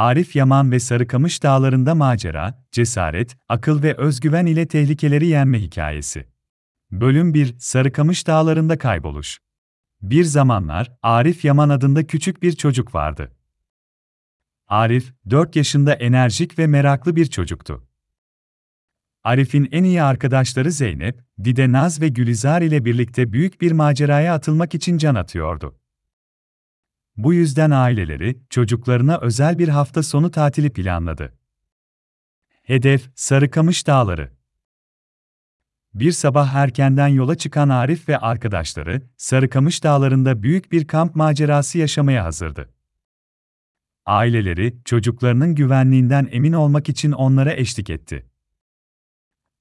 Arif Yaman ve Sarıkamış Dağları'nda macera, cesaret, akıl ve özgüven ile tehlikeleri yenme hikayesi. Bölüm 1 Sarıkamış Dağları'nda kayboluş. Bir zamanlar Arif Yaman adında küçük bir çocuk vardı. Arif, 4 yaşında enerjik ve meraklı bir çocuktu. Arif'in en iyi arkadaşları Zeynep, Dide Naz ve Gülizar ile birlikte büyük bir maceraya atılmak için can atıyordu. Bu yüzden aileleri, çocuklarına özel bir hafta sonu tatili planladı. Hedef, Sarıkamış Dağları. Bir sabah erkenden yola çıkan Arif ve arkadaşları, Sarıkamış Dağları'nda büyük bir kamp macerası yaşamaya hazırdı. Aileleri, çocuklarının güvenliğinden emin olmak için onlara eşlik etti.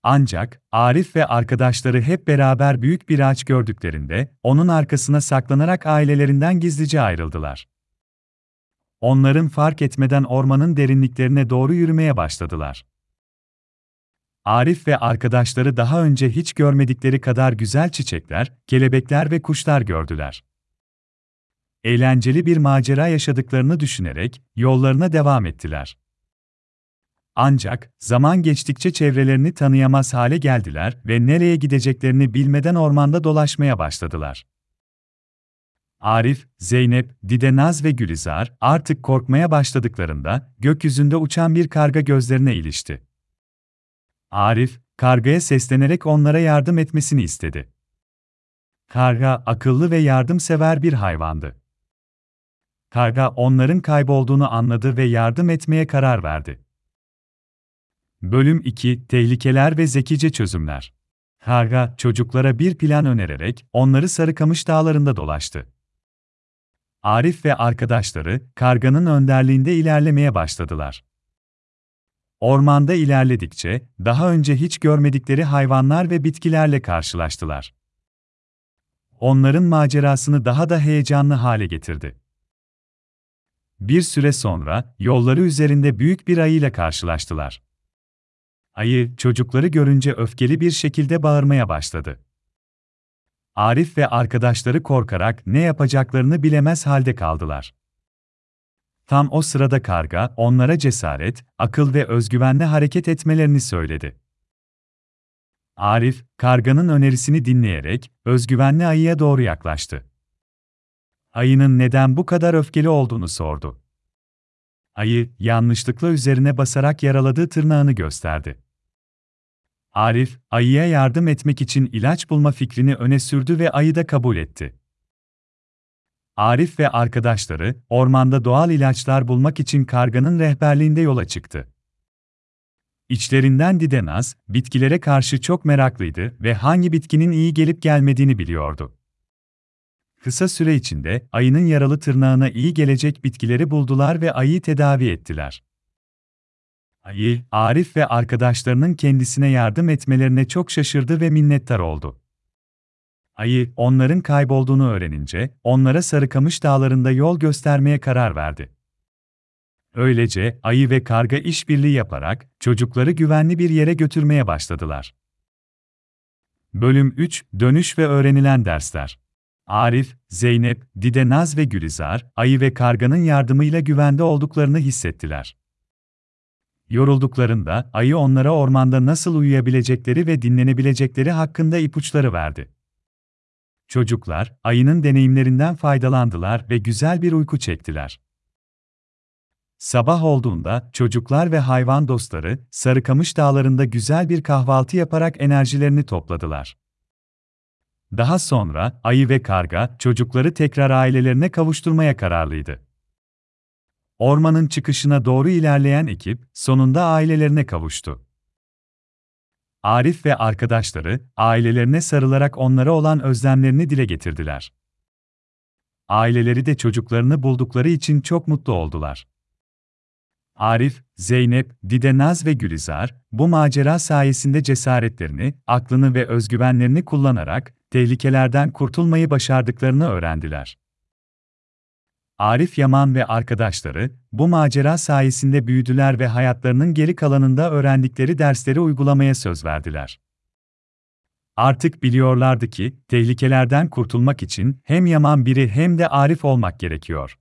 Ancak, Arif ve arkadaşları hep beraber büyük bir ağaç gördüklerinde, onun arkasına saklanarak ailelerinden gizlice ayrıldılar. Onların fark etmeden ormanın derinliklerine doğru yürümeye başladılar. Arif ve arkadaşları daha önce hiç görmedikleri kadar güzel çiçekler, kelebekler ve kuşlar gördüler. Eğlenceli bir macera yaşadıklarını düşünerek yollarına devam ettiler. Ancak zaman geçtikçe çevrelerini tanıyamaz hale geldiler ve nereye gideceklerini bilmeden ormanda dolaşmaya başladılar. Arif, Zeynep, Didenaz ve Gülizar artık korkmaya başladıklarında gökyüzünde uçan bir karga gözlerine ilişti. Arif, kargaya seslenerek onlara yardım etmesini istedi. Karga akıllı ve yardımsever bir hayvandı. Karga onların kaybolduğunu anladı ve yardım etmeye karar verdi. Bölüm 2 Tehlikeler ve zekice çözümler. Karga, çocuklara bir plan önererek onları Sarıkamış Dağları'nda dolaştı. Arif ve arkadaşları, karganın önderliğinde ilerlemeye başladılar. Ormanda ilerledikçe, daha önce hiç görmedikleri hayvanlar ve bitkilerle karşılaştılar. Onların macerasını daha da heyecanlı hale getirdi. Bir süre sonra, yolları üzerinde büyük bir ayıyla karşılaştılar. Ayı, çocukları görünce öfkeli bir şekilde bağırmaya başladı. Arif ve arkadaşları korkarak ne yapacaklarını bilemez halde kaldılar. Tam o sırada karga, onlara cesaret, akıl ve özgüvenle hareket etmelerini söyledi. Arif, karganın önerisini dinleyerek, özgüvenli ayıya doğru yaklaştı. Ayının neden bu kadar öfkeli olduğunu sordu. Ayı, yanlışlıkla üzerine basarak yaraladığı tırnağını gösterdi. Arif, ayıya yardım etmek için ilaç bulma fikrini öne sürdü ve ayı da kabul etti. Arif ve arkadaşları, ormanda doğal ilaçlar bulmak için karganın rehberliğinde yola çıktı. İçlerinden Didenaz, bitkilere karşı çok meraklıydı ve hangi bitkinin iyi gelip gelmediğini biliyordu. Kısa süre içinde ayının yaralı tırnağına iyi gelecek bitkileri buldular ve ayıyı tedavi ettiler. Ayı, Arif ve arkadaşlarının kendisine yardım etmelerine çok şaşırdı ve minnettar oldu. Ayı, onların kaybolduğunu öğrenince, onlara Sarıkamış Dağları'nda yol göstermeye karar verdi. Öylece ayı ve karga işbirliği yaparak çocukları güvenli bir yere götürmeye başladılar. Bölüm 3 Dönüş ve öğrenilen dersler. Arif, Zeynep, Dide Naz ve Gülizar, ayı ve karganın yardımıyla güvende olduklarını hissettiler. Yorulduklarında ayı onlara ormanda nasıl uyuyabilecekleri ve dinlenebilecekleri hakkında ipuçları verdi. Çocuklar, ayının deneyimlerinden faydalandılar ve güzel bir uyku çektiler. Sabah olduğunda çocuklar ve hayvan dostları Sarıkamış Dağları'nda güzel bir kahvaltı yaparak enerjilerini topladılar. Daha sonra ayı ve karga çocukları tekrar ailelerine kavuşturmaya kararlıydı. Ormanın çıkışına doğru ilerleyen ekip sonunda ailelerine kavuştu. Arif ve arkadaşları ailelerine sarılarak onlara olan özlemlerini dile getirdiler. Aileleri de çocuklarını buldukları için çok mutlu oldular. Arif, Zeynep, Didenaz ve Gülizar, bu macera sayesinde cesaretlerini, aklını ve özgüvenlerini kullanarak tehlikelerden kurtulmayı başardıklarını öğrendiler. Arif Yaman ve arkadaşları, bu macera sayesinde büyüdüler ve hayatlarının geri kalanında öğrendikleri dersleri uygulamaya söz verdiler. Artık biliyorlardı ki, tehlikelerden kurtulmak için hem Yaman biri hem de Arif olmak gerekiyor.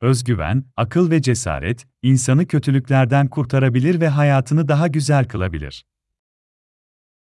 özgüven, akıl ve cesaret, insanı kötülüklerden kurtarabilir ve hayatını daha güzel kılabilir.